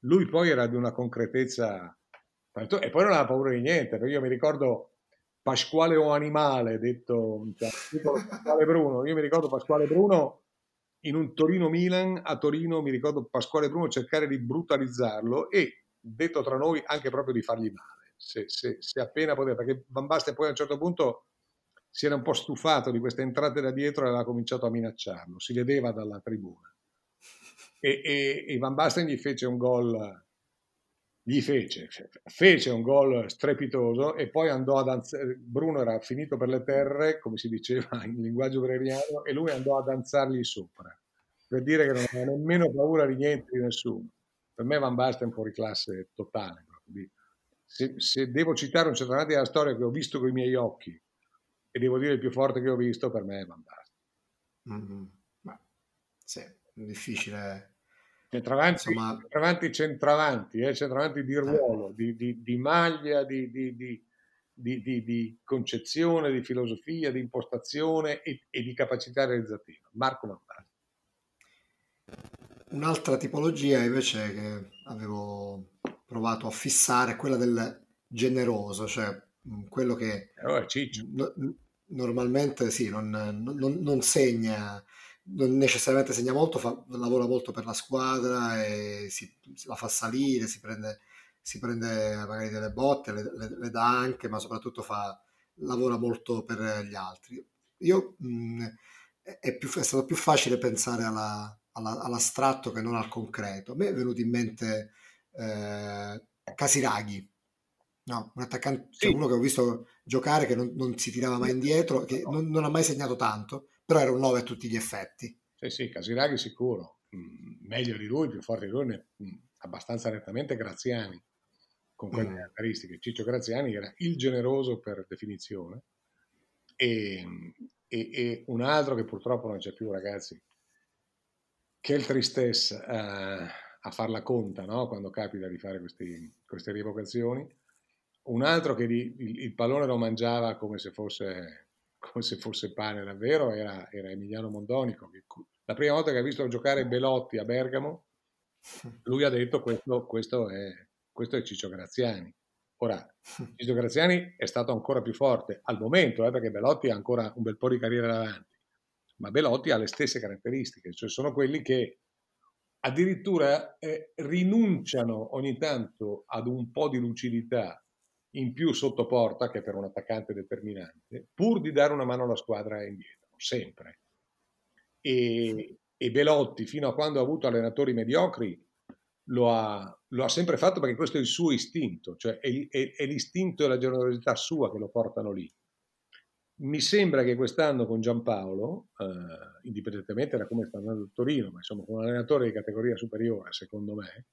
[SPEAKER 3] Lui poi era di una concretezza, e poi non aveva paura di niente, perché io mi ricordo Pasquale o Animale, detto cioè, Pasquale Bruno. Io mi ricordo Pasquale Bruno in un Torino-Milan, a Torino mi ricordo Pasquale Bruno cercare di brutalizzarlo e, detto tra noi, anche proprio di fargli male, se, se, se appena poteva, perché Van Basten poi a un certo punto si era un po' stufato di queste entrate da dietro e aveva cominciato a minacciarlo, si vedeva dalla tribuna. E, e, e Van Basten gli fece un gol gli fece, fece un gol strepitoso e poi andò a danzare, Bruno era finito per le terre, come si diceva in linguaggio breriano, e lui andò a danzargli sopra, per dire che non aveva nemmeno paura di niente, di nessuno. Per me Van Basten fuori classe totale. Se, se, devo citare un centralante della storia che ho visto con i miei occhi, e devo dire il più forte che ho visto, per me è Van Basten.
[SPEAKER 2] Mm-hmm. Ma, sì, difficile
[SPEAKER 3] Centravanti, Insomma... centravanti, centravanti, eh, centravanti di ruolo, di, di, di maglia, di, di, concezione, di filosofia, di impostazione e, e di capacità realizzativa. Marco Mampani.
[SPEAKER 2] Un'altra tipologia invece che avevo provato a fissare è quella del generoso, cioè quello che
[SPEAKER 3] oh,
[SPEAKER 2] no, normalmente sì, non, non, non segna non necessariamente segna molto, fa, lavora molto per la squadra e si, la fa salire, si prende, si prende magari delle botte, le, le, le, dà anche, ma soprattutto fa, lavora molto per gli altri. Io mh, è, più, è, stato più facile pensare alla, alla, all'astratto che non al concreto. A me è venuto in mente eh, Casiraghi, no, un attaccante, cioè uno che ho visto giocare che non, non si tirava mai indietro, che non, non ha mai segnato tanto però era un 9 a tutti gli effetti.
[SPEAKER 3] Sì, sì, Casiraghi sicuro, mm, meglio di lui, più forte di lui, ne, mm, abbastanza nettamente Graziani, con quelle mm. caratteristiche. Ciccio Graziani era il generoso per definizione e, e, e, un altro che purtroppo non c'è più, ragazzi, che è il tristesse a, a farla conta no? quando capita di fare questi, queste rievocazioni. Un altro che di, il, il pallone lo mangiava come se fosse come se fosse pane davvero, era, era Emiliano Mondonico. Che, la prima volta che ha visto giocare Belotti a Bergamo, lui ha detto questo, questo, è, questo è Ciccio Graziani. Ora, Ciccio Graziani è stato ancora più forte al momento, eh, perché Belotti ha ancora un bel po' di carriera davanti, ma Belotti ha le stesse caratteristiche, cioè sono quelli che addirittura eh, rinunciano ogni tanto ad un po' di lucidità in più sotto porta, che per un attaccante determinante, pur di dare una mano alla squadra indietro, sempre. E, e Belotti, fino a quando ha avuto allenatori mediocri, lo ha, lo ha, sempre fatto perché questo è il suo istinto, cioè è, è, è l'istinto e la generosità sua che lo portano lì. Mi sembra che quest'anno con Giampaolo, eh, indipendentemente da come sta andando il Torino, ma insomma con un allenatore di categoria superiore, secondo me,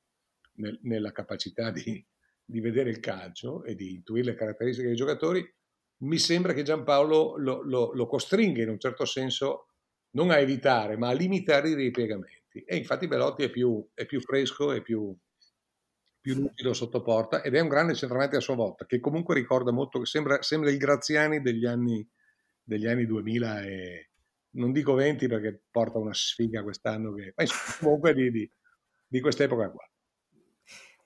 [SPEAKER 3] nel, nella capacità di, di, vedere il calcio e di intuire le caratteristiche dei giocatori, mi sembra che Giampaolo lo, lo, lo costringa in un certo senso non a evitare, ma a limitare i ripiegamenti. E infatti Belotti è più, è più fresco e più, più lucido sotto porta ed è un grande centravanti a sua volta, che comunque ricorda molto, sembra, sembra il Graziani degli anni, degli anni 2000 e non dico 20 perché porta una sfiga quest'anno, che, ma insomma, comunque di, di, di quest'epoca qua.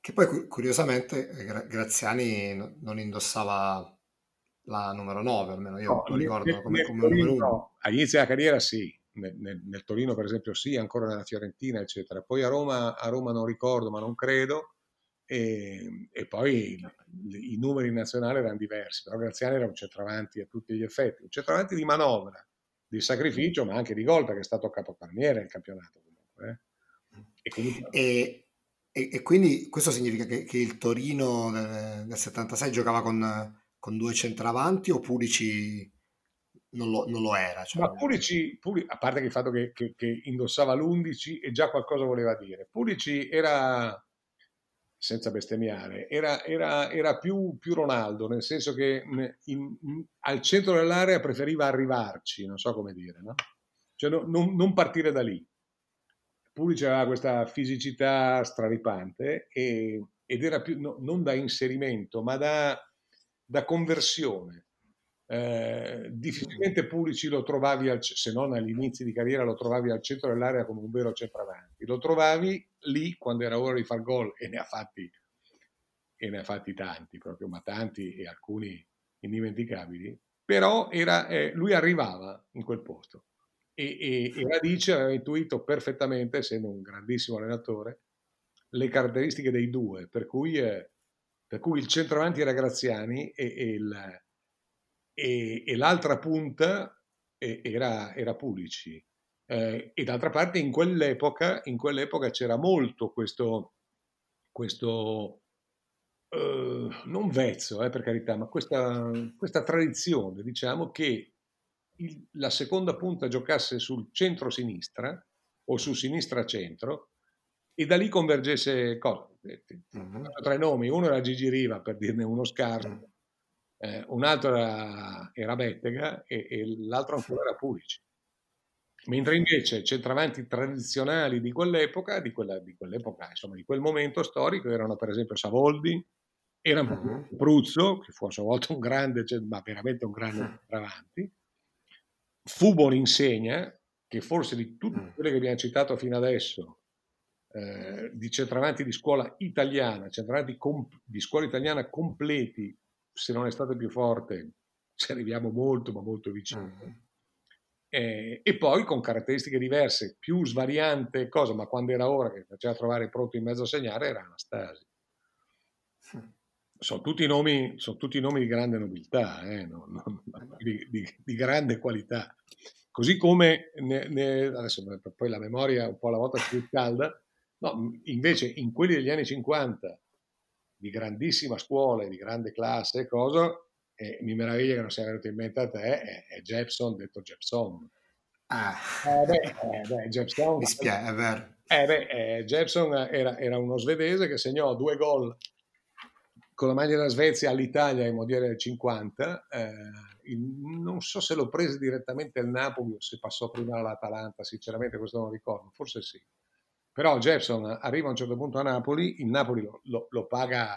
[SPEAKER 2] Che poi curiosamente Graziani non indossava la numero 9, almeno io no, lo ricordo nel, come, come
[SPEAKER 3] Torino, numero 1. All'inizio della carriera sì, nel, nel, nel, Torino per esempio sì, ancora nella Fiorentina eccetera. Poi a Roma, a Roma non ricordo, ma non credo. E, e poi i, i numeri nazionali erano diversi, però Graziani era un centravanti a tutti gli effetti, un centravanti di manovra, di sacrificio, ma anche di gol perché è stato capocannoniere nel campionato comunque. Eh.
[SPEAKER 2] E, comunque... E, e, e, quindi questo significa che, che il Torino del, del 76 giocava con con due centravanti o Pulici non lo, non lo era?
[SPEAKER 3] Cioè... Ma Pulici, Pulici, a parte il fatto che, che, che, indossava l'11 e già qualcosa voleva dire, Pulici era, senza bestemmiare, era, era, era più, più, Ronaldo, nel senso che in, in, al centro dell'area preferiva arrivarci, non so come dire, no? Cioè no, non, non, partire da lì. Pulici aveva questa fisicità straripante e, ed era più, no, non da inserimento, ma da da conversione. Eh, difficilmente Pulici lo trovavi, al, se non all'inizio di carriera, lo trovavi al centro dell'area come un vero centravanti. Lo trovavi lì quando era ora di far gol e ne ha fatti, e ne ha fatti tanti, proprio, ma tanti e alcuni indimenticabili. Però era, eh, lui arrivava in quel posto e, e, e Radice aveva intuito perfettamente, essendo un grandissimo allenatore, le caratteristiche dei due, per cui eh, per cui il centravanti era Graziani e, e, il, e, l'altra punta era, era Pulici. Eh, e d'altra parte in quell'epoca, in quell'epoca c'era molto questo, questo eh, non vezzo eh, per carità, ma questa, questa tradizione, diciamo, che il, la seconda punta giocasse sul centro-sinistra o su sinistra-centro e da lì convergesse cosa? Mm-hmm. Tre nomi, uno era Gigi Riva per dirne uno scarso, mm. eh, un altro era, era Bettega e, e, l'altro ancora era Pulici. Mentre invece centravanti tradizionali di quell'epoca, di, quella, di quell'epoca, insomma di quel momento storico, erano per esempio Savoldi, era mm-hmm. Pruzzo, che fu a sua volta un grande, ma veramente un grande centravanti, Fubo l'insegna, che forse di tutte mm. quelle che abbiamo citato fino adesso eh, di centravanti di scuola italiana, centravanti comp- di scuola italiana completi, se non è stata più forte, ci arriviamo molto, ma molto vicino. Mm. Eh, e poi con caratteristiche diverse, più svariante cosa, ma quando era ora che faceva trovare pronto in mezzo a segnare era Anastasi. Mm. Sono tutti nomi, sono tutti nomi di grande nobiltà, eh, no, no, di, di, di, grande qualità. Così come, ne, ne, adesso poi la memoria un po' alla volta si riscalda, No, invece in quelli degli anni 50, di grandissima scuola e di grande classe, cosa, eh, mi meraviglia che non sia venuto in mente a te, è, è Jepson detto Jepson.
[SPEAKER 2] Ah.
[SPEAKER 3] Eh beh, eh beh, Jepson,
[SPEAKER 2] Mi spiace, è vero.
[SPEAKER 3] Eh beh, eh, Jepson era, era, uno svedese che segnò due gol con la maglia della Svezia all'Italia in mondiale del 50. Eh, non so se l'ho preso direttamente al Napoli o se passò prima all'Atalanta, sinceramente questo non ricordo, forse sì. Però Jefferson arriva a un certo punto a Napoli, il Napoli lo, lo, lo paga,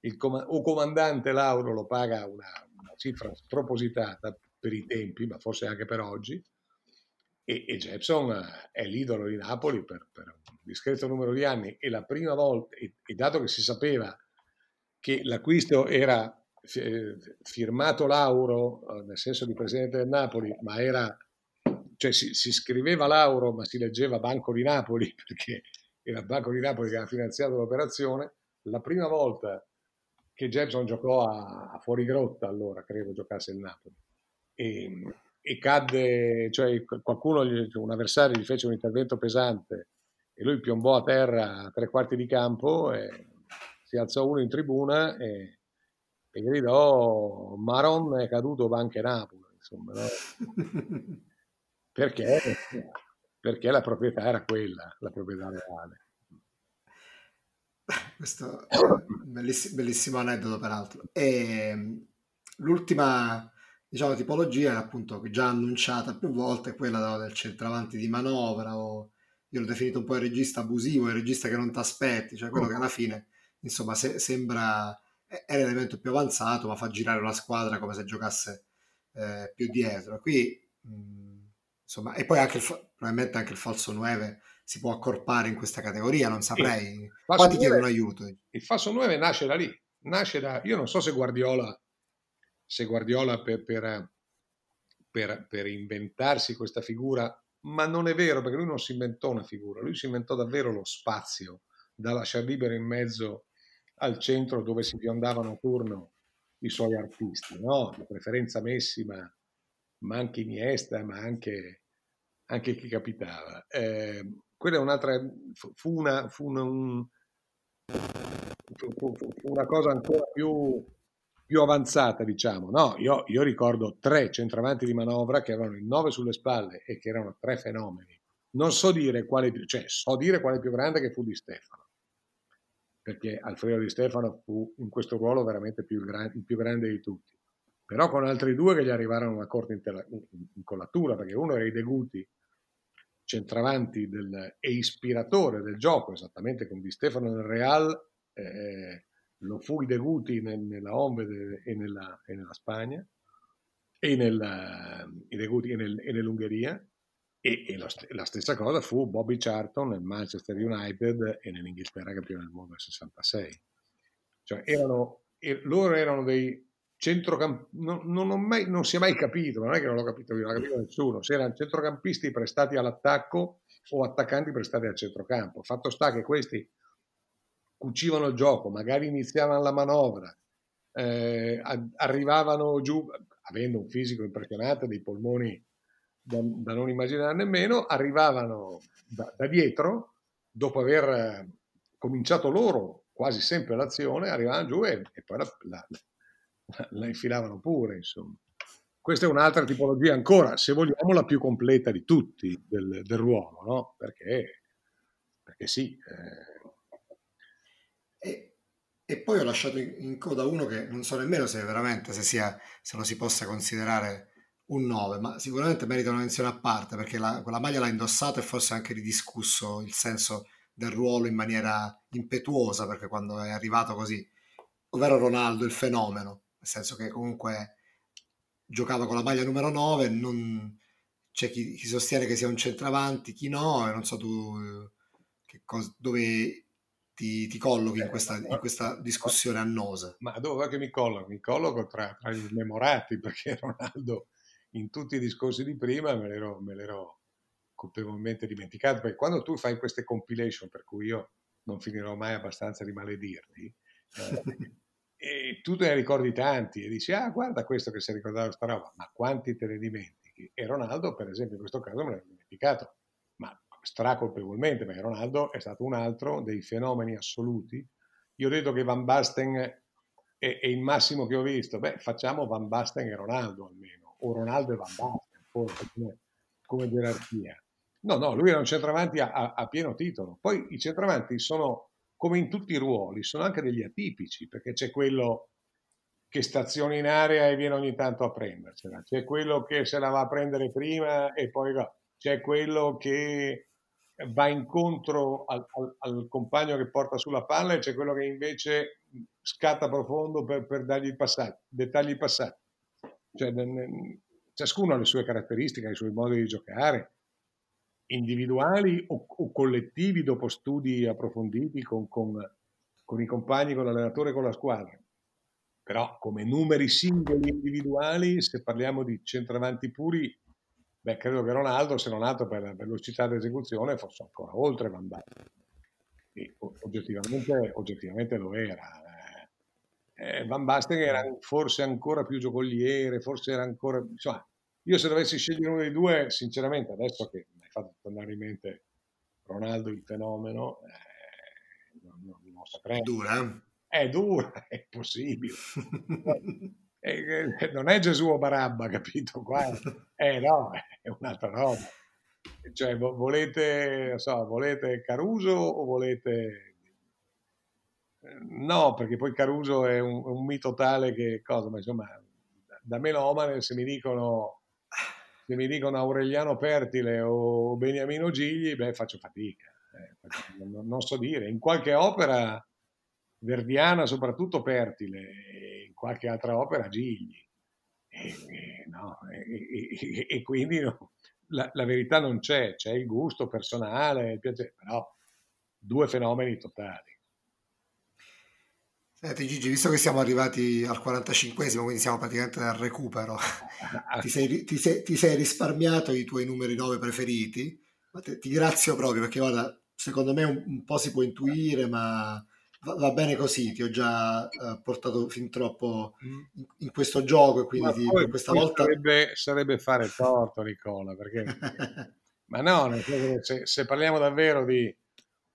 [SPEAKER 3] il com- o comandante Lauro lo paga una, una, cifra spropositata per i tempi, ma forse anche per oggi, e, e Jepson è l'idolo di Napoli per, per, un discreto numero di anni e la prima volta, e, e dato che si sapeva che l'acquisto era firmato Lauro, eh, nel senso di presidente del Napoli, ma era cioè si, si, scriveva Lauro ma si leggeva Banco di Napoli perché era il Banco di Napoli che ha finanziato l'operazione, la prima volta che Jepson giocò a, a fuori grotta allora, credo giocasse il Napoli. E, e cadde, cioè qualcuno, un avversario gli fece un intervento pesante e lui piombò a terra a tre quarti di campo e si alzò uno in tribuna e, e gridò Maron è caduto va anche Napoli, insomma, no? perché? Perché la proprietà era quella, la proprietà reale.
[SPEAKER 2] Questo è un bellissimo, bellissimo aneddoto peraltro. E l'ultima diciamo, tipologia appunto già annunciata più volte quella del centravanti di manovra o io l'ho definito un po' il regista abusivo, il regista che non ti aspetti, cioè quello che alla fine insomma se, sembra è l'elemento più avanzato ma fa girare la squadra come se giocasse eh, più dietro. Qui mh, insomma, e poi anche il, probabilmente anche il falso 9 si può accorpare in questa categoria, non saprei. Qua ti chiedono aiuto.
[SPEAKER 3] Il falso 9 nasce da lì, nasce da, io non so se Guardiola se Guardiola per, per, per, per inventarsi questa figura, ma non è vero perché lui non si inventò una figura, lui si inventò davvero lo spazio da lasciare libero in mezzo al centro dove si fiondavano a turno i suoi artisti, no? di preferenza Messi, ma, ma anche Iniesta, ma anche, anche chi capitava. Eh, quella è un'altra, fu una, fu una, un, fu, fu una cosa ancora più più avanzata, diciamo. No, io, io, ricordo tre centravanti di manovra che avevano il 9 sulle spalle e che erano tre fenomeni. Non so dire quale, cioè so dire quale più grande che fu di Stefano, perché Alfredo di Stefano fu in questo ruolo veramente più gran, il più grande di tutti. Però con altri due che gli arrivarono una corta incollatura, perché uno era i Deguti, centravanti del, e ispiratore del gioco, esattamente come di Stefano nel Real, eh, lo fu i Deguti nel, nella Onved e nella, e nella Spagna, e, nella, Deguti e, nel, e nell'Ungheria, e, e lo, la stessa cosa fu Bobby Charlton nel Manchester United e nell'Inghilterra campione del mondo nel 66. Cioè erano, loro erano dei centrocampisti, non, non, non, si è mai capito, non è che non l'ho capito non l'ha capito nessuno, se erano centrocampisti prestati all'attacco o attaccanti prestati al centrocampo. Fatto sta che questi cucivano il gioco, magari iniziavano la manovra, eh, arrivavano giù, avendo un fisico impressionante, dei polmoni da, da non immaginare nemmeno, arrivavano da, da dietro, dopo aver eh, cominciato loro quasi sempre l'azione, arrivavano giù e, e poi la, la, la, infilavano pure, insomma. Questa è un'altra tipologia ancora, se vogliamo, la più completa di tutti del, del ruolo, no? Perché, perché sì, eh,
[SPEAKER 2] e, e poi ho lasciato in, coda uno che non so nemmeno se veramente se, sia, se lo si possa considerare un 9, ma sicuramente merita una menzione a parte perché la, quella maglia l'ha indossato e forse anche ridiscusso il senso del ruolo in maniera impetuosa perché quando è arrivato così, ovvero Ronaldo il fenomeno, nel senso che comunque giocava con la maglia numero 9, non, c'è chi, chi, sostiene che sia un centravanti, chi no, e non so tu cosa, dove ti, ti collochi in eh, questa, in questa, discussione annosa?
[SPEAKER 3] Ma dove che mi colloco? Mi colloco tra, tra gli smemorati perché Ronaldo in tutti i discorsi di prima me l'ero, me l'ero colpevolmente dimenticato perché quando tu fai queste compilation per cui io non finirò mai abbastanza di maledirti eh, e tu te ne ricordi tanti e dici ah guarda questo che si è ricordato questa roba ma quanti te ne dimentichi e Ronaldo per esempio in questo caso me l'ho dimenticato stracolpevolmente, perché Ronaldo è stato un altro dei fenomeni assoluti. Io ho detto che Van Basten è, è il massimo che ho visto. Beh, facciamo Van Basten e Ronaldo almeno, o Ronaldo e Van Basten, forse come, come gerarchia. No, no, lui era un centravanti a, a, a, pieno titolo. Poi i centravanti sono, come in tutti i ruoli, sono anche degli atipici, perché c'è quello che staziona in area e viene ogni tanto a prendersela, c'è quello che se la va a prendere prima e poi va, c'è quello che va incontro al, al, al, compagno che porta sulla palla e c'è quello che invece scatta profondo per, per dargli il passaggio, dettagli passati. Cioè, ciascuno ha le sue caratteristiche, i suoi modi di giocare, individuali o, o collettivi dopo studi approfonditi con, con, con i compagni, con l'allenatore e con la squadra. Però come numeri singoli individuali, se parliamo di centravanti puri, Beh, credo che Ronaldo, se non altro per velocità di esecuzione, fosse ancora oltre Van Dijk. Oggettivamente, oggettivamente lo era. Eh, eh, Van Basten era forse ancora più giocoliere, forse era ancora... Insomma, io se dovessi scegliere uno dei due, sinceramente, adesso che mi hai fatto tornare in mente Ronaldo il fenomeno, eh, non, non, non saprei.
[SPEAKER 2] È dura?
[SPEAKER 3] È dura, è possibile. eh, non è Gesù o Barabba, capito? Qua, eh no, è un'altra roba. Cioè, volete, so, volete Caruso o volete No, perché poi Caruso è un, un, mito tale che cosa, ma insomma, da melomane se mi dicono se mi dicono Aureliano Pertile o Beniamino Gigli, beh, faccio fatica, eh, non, so dire. In qualche opera verdiana, soprattutto Pertile, in qualche altra opera Gigli. E, e, no, e, e quindi no, la, la, verità non c'è, c'è il gusto personale, il piacere, però due fenomeni totali.
[SPEAKER 2] Senti Gigi, visto che siamo arrivati al 45esimo, quindi siamo praticamente al recupero, ti, sei, ti, sei, ti sei, risparmiato i tuoi numeri 9 preferiti, ma te, ti ringrazio proprio perché guarda, secondo me un, un po' si può intuire, ma va, va bene così, ti ho già uh, portato fin troppo mm. in, in questo gioco e quindi ti, poi, questa volta...
[SPEAKER 3] Sarebbe, sarebbe, fare torto Nicola, perché... ma no, se, se parliamo davvero di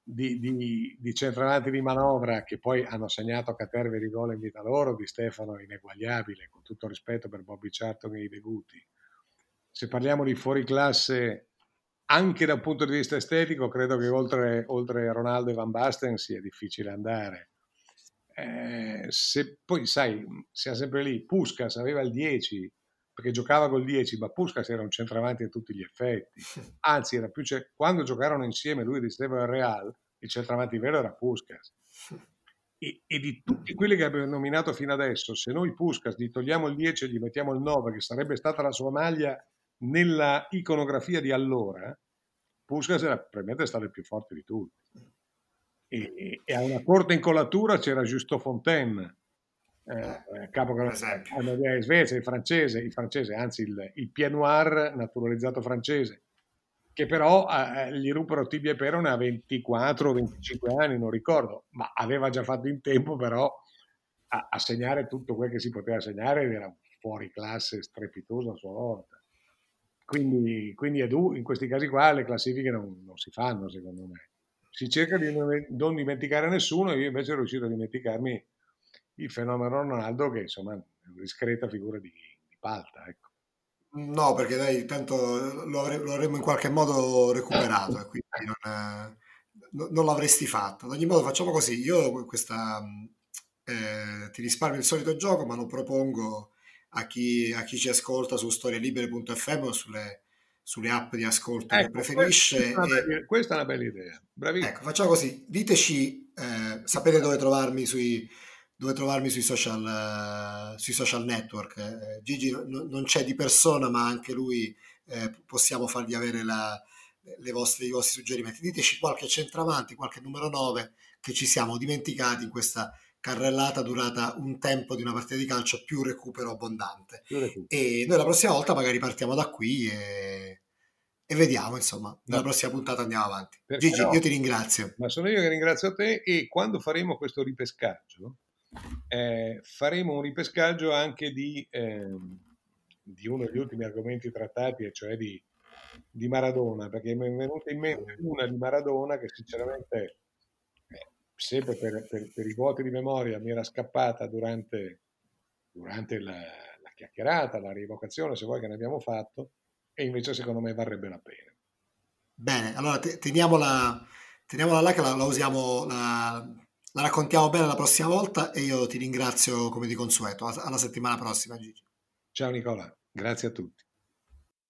[SPEAKER 3] di, di, di, centravanti di manovra che poi hanno segnato Caterve gol in vita loro, di Stefano ineguagliabile, con tutto rispetto per Bobby Charlton e i debuti. Se parliamo di fuori classe anche dal punto di vista estetico, credo che oltre, oltre Ronaldo e Van Basten sia difficile andare. Eh, se poi sai, siamo sempre lì, Puskas aveva il 10, perché giocava col 10, ma Puskas era un centravanti a tutti gli effetti. Anzi, ce- quando giocarono insieme lui di e Real, il centravanti vero era Puskas. E, e, di tutti quelli che abbiamo nominato fino adesso, se noi Puskas gli togliamo il 10 e gli mettiamo il 9, che sarebbe stata la sua maglia nella iconografia di allora, Puskas era probabilmente stato il più forte di tutti. E, e a una corta incollatura c'era Giusto Fontaine, eh, eh capo in Svezia, il francese, il francese anzi il, il Pied Noir naturalizzato francese, che però eh, gli ruppero tibia e perone a 24 o 25 anni, non ricordo, ma aveva già fatto in tempo però a, a segnare tutto quel che si poteva segnare ed era fuori classe strepitoso a sua volta. Quindi, quindi in questi casi qua le classifiche non, non si fanno secondo me. Si cerca di non dimenticare nessuno, io invece sono riuscito a dimenticarmi il fenomeno Ronaldo che insomma è una discreta figura di, di palta. Ecco.
[SPEAKER 2] No, perché dai, tanto lo, avre- lo avremmo in qualche modo recuperato e quindi non, non, l'avresti fatto. Ad ogni modo facciamo così, io questa, eh, ti risparmio il solito gioco, ma lo propongo a chi, a chi ci ascolta su storielibere.fm o sulle, sulle app di ascolto ecco, che preferisce.
[SPEAKER 3] Questa è, bella, questa è, una bella idea. Bravissimo.
[SPEAKER 2] Ecco, facciamo così, diteci, eh, sapete dove trovarmi sui dove trovarmi sui social, uh, sui social network. Eh, Gigi no, non c'è di persona, ma anche lui eh, possiamo fargli avere la, vostre, i vostri suggerimenti. Diteci qualche centravanti, qualche numero 9 che ci siamo dimenticati in questa carrellata durata un tempo di una partita di calcio più recupero abbondante. Più recupero. E noi la prossima volta magari partiamo da qui e, e vediamo, insomma, nella prossima puntata andiamo avanti. Perché Gigi, no? io ti ringrazio.
[SPEAKER 3] Ma sono io che ringrazio te e quando faremo questo ripescaggio eh, faremo un ripescaggio anche di, eh, di, uno degli ultimi argomenti trattati, e cioè di, di, Maradona, perché mi è venuta in mente una di Maradona che sinceramente, eh, sempre per, per, per, i vuoti di memoria, mi era scappata durante, durante la, la chiacchierata, la rievocazione, se vuoi, che ne abbiamo fatto, e invece secondo me varrebbe la pena.
[SPEAKER 2] Bene, allora teniamola, teniamola là che la, la usiamo, la, la raccontiamo bene la prossima volta e io ti ringrazio come di consueto. Alla settimana prossima, Gigi.
[SPEAKER 3] Ciao Nicola, grazie a tutti.